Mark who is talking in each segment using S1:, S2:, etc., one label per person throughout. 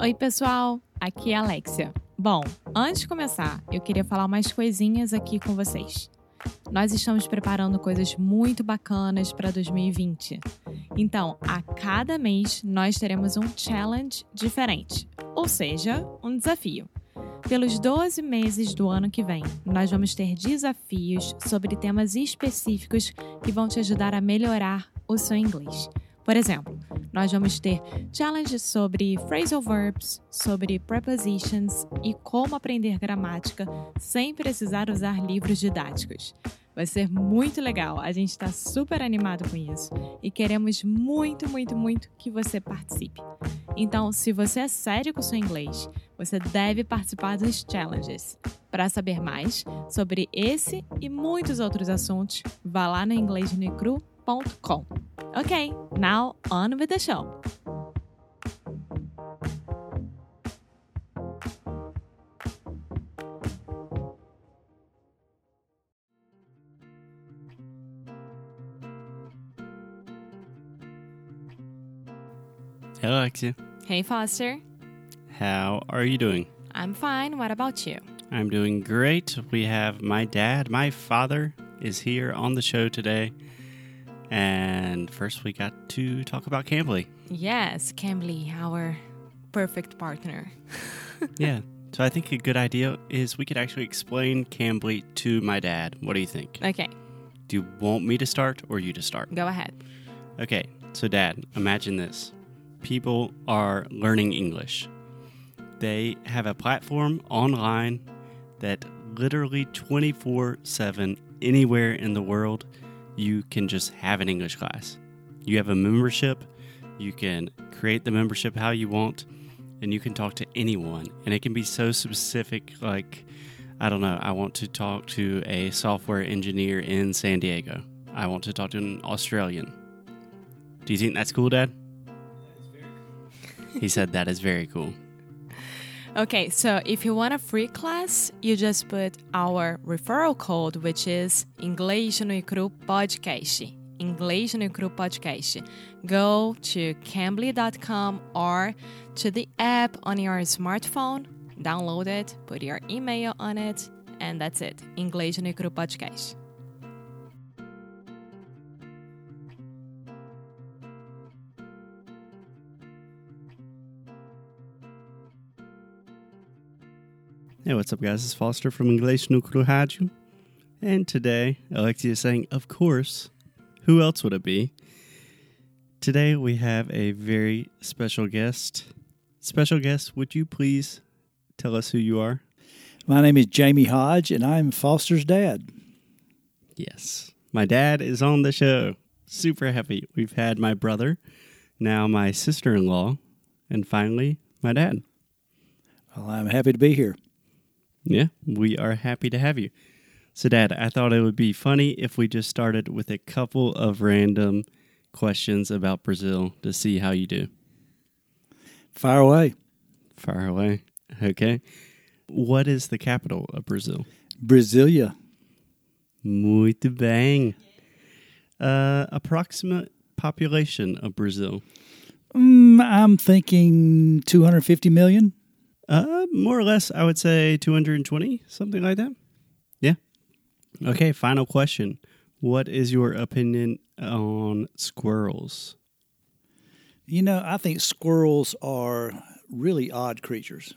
S1: Oi, pessoal! Aqui é a Alexia. Bom, antes de começar, eu queria falar umas coisinhas aqui com vocês. Nós estamos preparando coisas muito bacanas para 2020. Então, a cada mês nós teremos um challenge diferente, ou seja, um desafio. Pelos 12 meses do ano que vem, nós vamos ter desafios sobre temas específicos que vão te ajudar a melhorar o seu inglês. Por exemplo, nós vamos ter challenges sobre phrasal verbs, sobre prepositions e como aprender gramática sem precisar usar livros didáticos. Vai ser muito legal, a gente está super animado com isso e queremos muito, muito, muito que você participe. Então, se você é sério com o seu inglês, você deve participar dos challenges. Para saber mais sobre esse e muitos outros assuntos, vá lá no inglêsnicru.com. Okay, now on with the show.
S2: Hello, Alexia.
S1: Hey, Foster.
S2: How are you doing?
S1: I'm fine. What about you?
S2: I'm doing great. We have my dad, my father, is here on the show today. And first, we got to talk about Cambly.
S1: Yes, Cambly, our perfect partner.
S2: yeah. So I think a good idea is we could actually explain Cambly to my dad. What do you think?
S1: Okay,
S2: Do you want me to start or you to start?
S1: go ahead.
S2: Okay, so dad, imagine this. People are learning English. They have a platform online that literally 24 7, anywhere in the world, you can just have an English class. You have a membership, you can create the membership how you want, and you can talk to anyone. And it can be so specific, like, I don't know, I want to talk to a software engineer in San Diego. I want to talk to an Australian. Do you think that's cool, Dad? He said that is very cool.
S1: Okay, so if you want a free class, you just put our referral code, which is Inglês no Cru Podcast. Inglês no Cru Podcast. Go to cambly.com or to the app on your smartphone, download it, put your email on it, and that's it. Inglês no Cru Podcast.
S2: Hey, what's up, guys? It's Foster from English no Cru Rádio. And today, Alexia is saying, of course, who else would it be? Today, we have a very special guest. Special guest, would you please tell us who you are?
S3: My name is Jamie Hodge, and I'm Foster's dad.
S2: Yes. My dad is on the show. Super happy. We've had my brother, now my sister in law, and finally, my dad.
S3: Well, I'm happy to be here.
S2: Yeah, we are happy to have you. So, Dad, I thought it would be funny if we just started with a couple of random questions about Brazil to see how you do.
S3: Fire away.
S2: Far away. Okay. What is the capital of Brazil?
S3: Brasilia.
S2: Muito bem. Uh, approximate population of Brazil?
S3: Mm, I'm thinking 250 million.
S2: Uh, more or less, I would say 220, something like that. Yeah. Okay, final question. What is your opinion on squirrels?
S3: You know, I think squirrels are really odd creatures.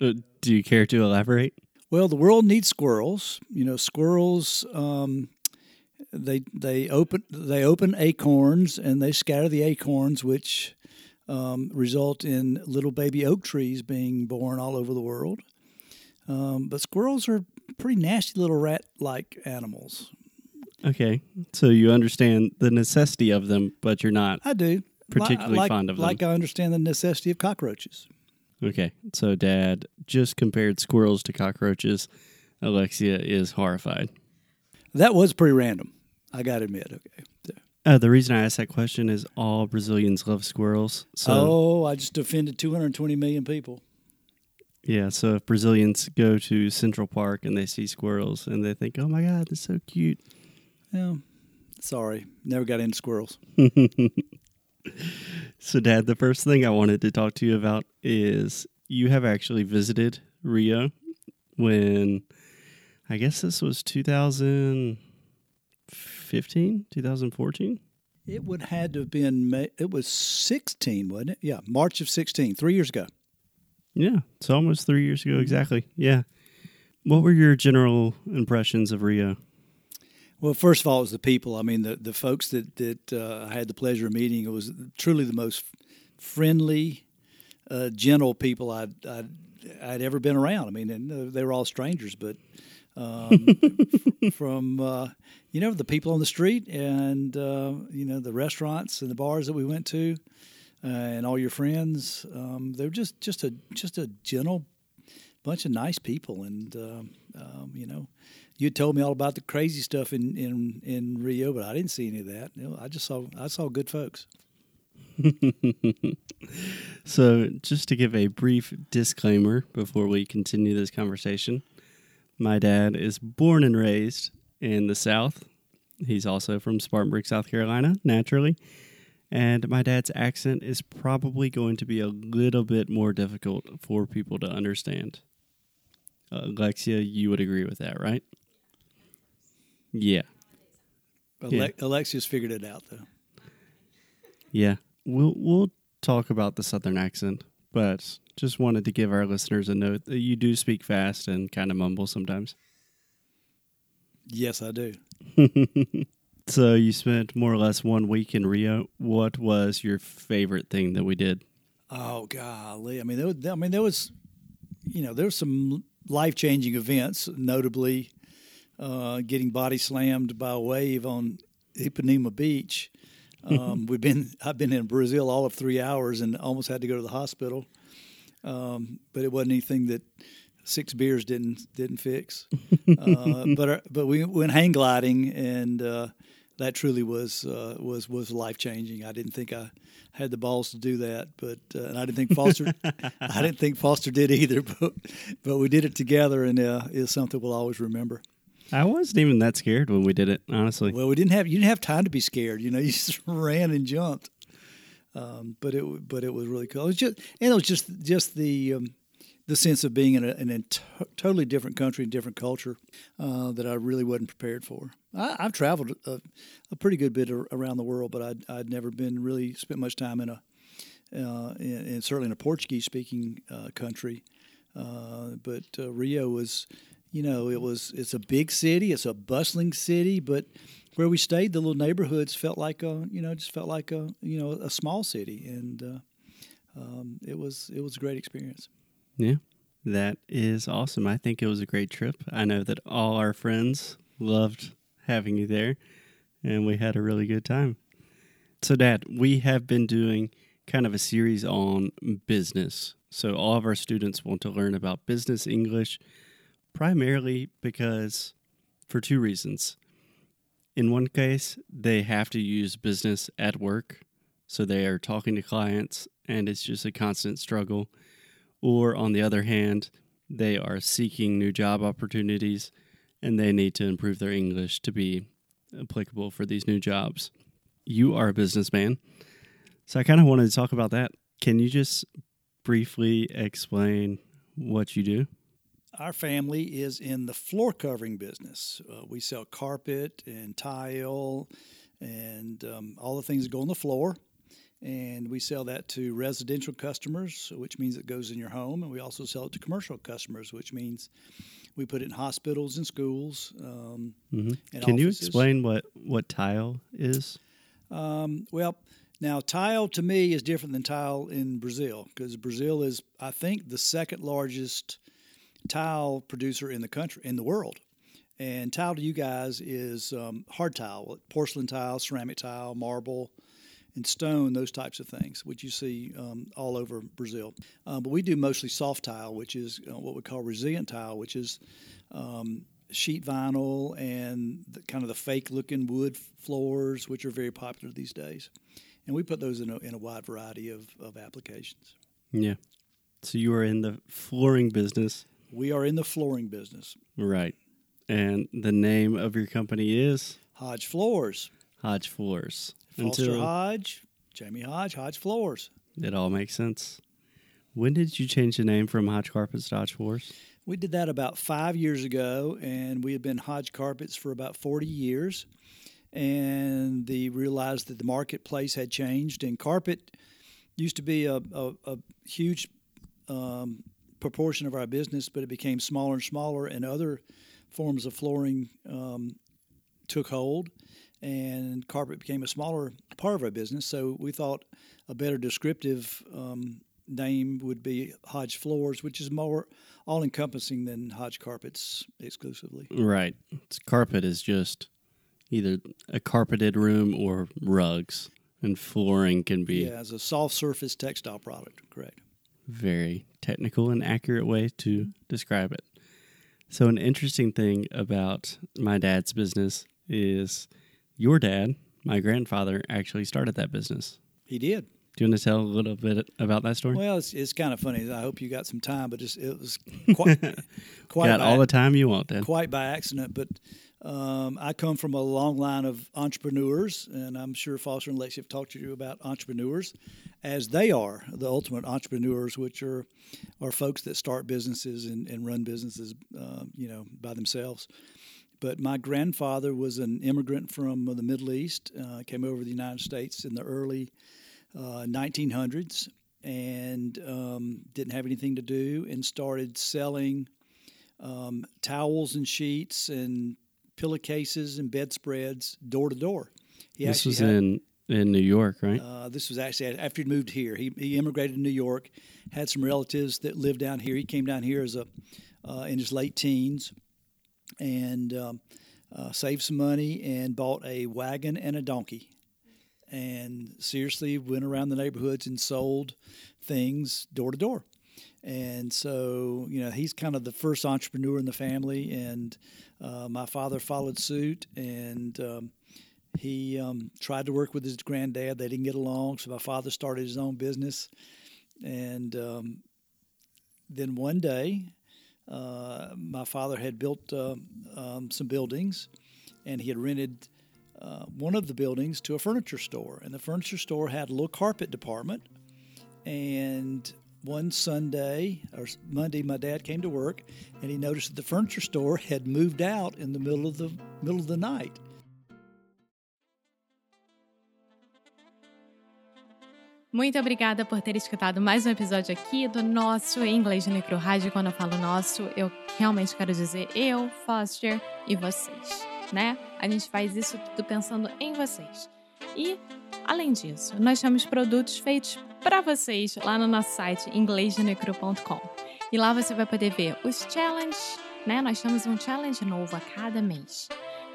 S2: Uh, do you care to elaborate?
S3: Well, the world needs squirrels. You know, squirrels. Um, they they open they open acorns and they scatter the acorns, which um, result in little baby oak trees being born all over the world. Um, but squirrels are pretty nasty little rat-like animals.
S2: Okay, so you understand the necessity of them, but you're not.
S3: I do
S2: Particularly
S3: like,
S2: fond of them.
S3: Like I understand the necessity of cockroaches.
S2: Okay, so Dad just compared squirrels to cockroaches. Alexia is horrified.
S3: That was pretty random. I got to admit. Okay.
S2: Uh, the reason I asked that question is all Brazilians love squirrels. So
S3: oh, I just offended 220 million people.
S2: Yeah, so if Brazilians go to Central Park and they see squirrels and they think, "Oh my God, they're so cute,"
S3: Yeah. Sorry, never got into squirrels.
S2: So, Dad, the first thing I wanted to talk to you about is you have actually visited Rio when I guess this was 2015, 2014.
S3: It would had to have been. Ma- It was sixteen, wasn't it? Yeah, March of sixteen, three years ago.
S2: Yeah, it's almost three years ago exactly. Yeah. What were your general impressions of Rio?
S3: Well, first of all, it was the people. I mean, the the folks that that uh, I had the pleasure of meeting. It was truly the most friendly, uh, gentle people I'd, I'd I'd ever been around. I mean, and uh, they were all strangers, but um, from uh, you know the people on the street and uh, you know the restaurants and the bars that we went to, uh, and all your friends. Um, they were just just a just a gentle bunch of nice people, and um, um, you know you told me all about the crazy stuff in, in, in Rio, but I didn't see any of that. You know, I just saw I saw good folks.
S2: So, just to give a brief disclaimer before we continue this conversation, my dad is born and raised in the South. He's also from Spartanburg, South Carolina, naturally. And my dad's accent is probably going to be a little bit more difficult for people to understand. Uh, Alexia, you would agree with that, right? Yeah.
S3: Ale-
S2: Yeah.
S3: Alexia's figured it out though.
S2: Yeah, we'll we'll talk about the southern accent, but just wanted to give our listeners a note that you do speak fast and kind of mumble sometimes.
S3: Yes, I do.
S2: So you spent more or less one week in Rio. What was your favorite thing that we did?
S3: Oh golly! I mean, there was, I mean, there was, you know, there was some life changing events. Notably, uh, getting body slammed by a wave on Ipanema Beach. Um, we've been I've been in Brazil all of three hours and almost had to go to the hospital. Um, but it wasn't anything that six beers didn't didn't fix. uh, but our, but we went hang gliding and. Uh, that truly was uh, was was life changing. I didn't think I had the balls to do that, but uh, and I didn't think Foster I didn't think Foster did either. But but we did it together, and uh, is something we'll always remember.
S2: I wasn't even that scared when we did it, honestly.
S3: Well, we didn't have you didn't have time to be scared. You know, you just ran and jumped. Um, but it but it was really cool. It was just and it was just just the um, the sense of being in a, in totally different country and different culture uh, that I really wasn't prepared for. I, I've traveled a, a pretty good bit around the world, but I'd, I'd never been really spent much time in a uh, in, in certainly in a Portuguese speaking uh, country. Uh, but uh, Rio was, you know, it was it's a big city, it's a bustling city, but where we stayed, the little neighborhoods felt like a, you know, just felt like a, you know, a small city, and uh, um, it was it was a great experience.
S2: Yeah, that is awesome. I think it was a great trip. I know that all our friends loved having you there, and we had a really good time. So, Dad, we have been doing kind of a series on business. So, all of our students want to learn about business English primarily because for two reasons. In one case, they have to use business at work, so they are talking to clients, and it's just a constant struggle or on the other hand, they are seeking new job opportunities and they need to improve their English to be applicable for these new jobs. You are a businessman, so I kind of wanted to talk about that. Can you just briefly explain what you do?
S3: Our family is in the floor covering business. Uh, we sell carpet and tile and um, all the things that go on the floor. And we sell that to residential customers, which means it goes in your home. And we also sell it to commercial customers, which means we put it in hospitals and schools. Um,
S2: hmm
S3: and
S2: Can you explain what, what tile is?
S3: Um, well, now tile to me is different than tile in Brazil because Brazil is, I think, the second largest tile producer in the country in the world. And tile to you guys is um, hard tile, porcelain tile, ceramic tile, marble, and stone, those types of things, which you see um, all over Brazil. Uh, but we do mostly soft tile, which is uh, what we call resilient tile, which is um, sheet vinyl and the, kind of the fake looking wood floors, which are very popular these days. And we put those in a, in a wide variety of, of applications.
S2: Yeah. So you are in the flooring business,
S3: We are in the flooring business.
S2: right? And the name of your company is
S3: Hodge Floors,
S2: Hodge Floors.
S3: Foster Hodge, Jamie Hodge, Hodge Floors.
S2: It all makes sense. When did you change the name from Hodge Carpets to Hodge Floors?
S3: We did that about five years ago, and we had been Hodge Carpets for about 40 years. And they realized that the marketplace had changed, and carpet used to be a, a, a huge um, proportion of our business, but it became smaller and smaller, and other forms of flooring um, took hold, and carpet became a smaller part of our business. So we thought a better descriptive um, name would be Hodge Floors, which is more all encompassing than Hodge Carpets exclusively.
S2: Right. It's carpet is just either a carpeted room or rugs, and flooring can be
S3: Yeah, as a soft surface textile product, correct.
S2: Very technical and accurate way to describe it. So, an interesting thing about my dad's business is your dad, my grandfather, actually started that business.
S3: He did.
S2: Do you want to tell a little bit about that story?
S3: Well, it's, it's kind of funny. I hope you got some time, but it was quite, quite
S2: Got
S3: by-
S2: all the time you want, Dad.
S3: quite by accident, but um, I come from a long line of entrepreneurs, and I'm sure Foster and Lexi have talked to you about entrepreneurs, as they are the ultimate entrepreneurs, which are are folks that start businesses and, and run businesses, uh, you know, by themselves. But my grandfather was an immigrant from the Middle East, uh, came over to the United States in the early uh, 1900s, and um, didn't have anything to do, and started selling um, towels and sheets and pillowcases and bedspreads door to door. He
S2: This was
S3: had-
S2: in in New York, right?
S3: uh, this was actually after he moved here. He, he immigrated to New York, had some relatives that lived down here. He came down here as a uh, in his late teens, and um, uh, saved some money and bought a wagon and a donkey, and seriously went around the neighborhoods and sold things door to door. And so, you know, he's kind of the first entrepreneur in the family, and uh, my father followed suit, and um, he um, tried to work with his granddad. They didn't get along, so my father started his own business. And um, then one day, uh, my father had built uh, um, some buildings, and he had rented uh, one of the buildings to a furniture store. And the furniture store had a little carpet department. And one Sunday or Monday, my dad came to work, and he noticed that the furniture store had moved out in the middle of the middle of the night.
S1: Muito obrigada por ter escutado mais um episódio aqui do nosso Inglês de Micro Rádio. Quando eu falo nosso, eu realmente quero dizer eu, Foster e vocês, né? A gente faz isso tudo pensando em vocês. E, além disso, nós temos produtos feitos para vocês lá no nosso site inglêsnecro.com. E lá você vai poder ver os challenges, né? Nós temos um challenge novo a cada mês.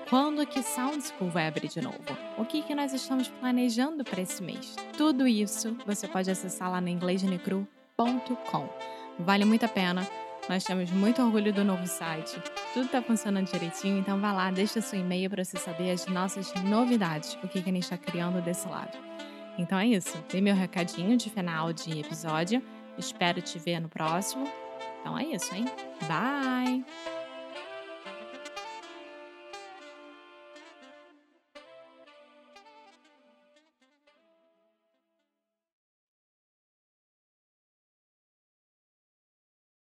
S1: Quando que Sound School vai abrir de novo? O que, que nós estamos planejando para esse mês? Tudo isso você pode acessar lá no inglêsnecru.com. Vale muito a pena. Nós temos muito orgulho do novo site. Tudo está funcionando direitinho, então vá lá, deixa seu e-mail para você saber as nossas novidades, o que, que a gente está criando desse lado. Então é isso. Dei meu recadinho de final de episódio. Espero te ver no próximo. Então é isso, hein? Bye!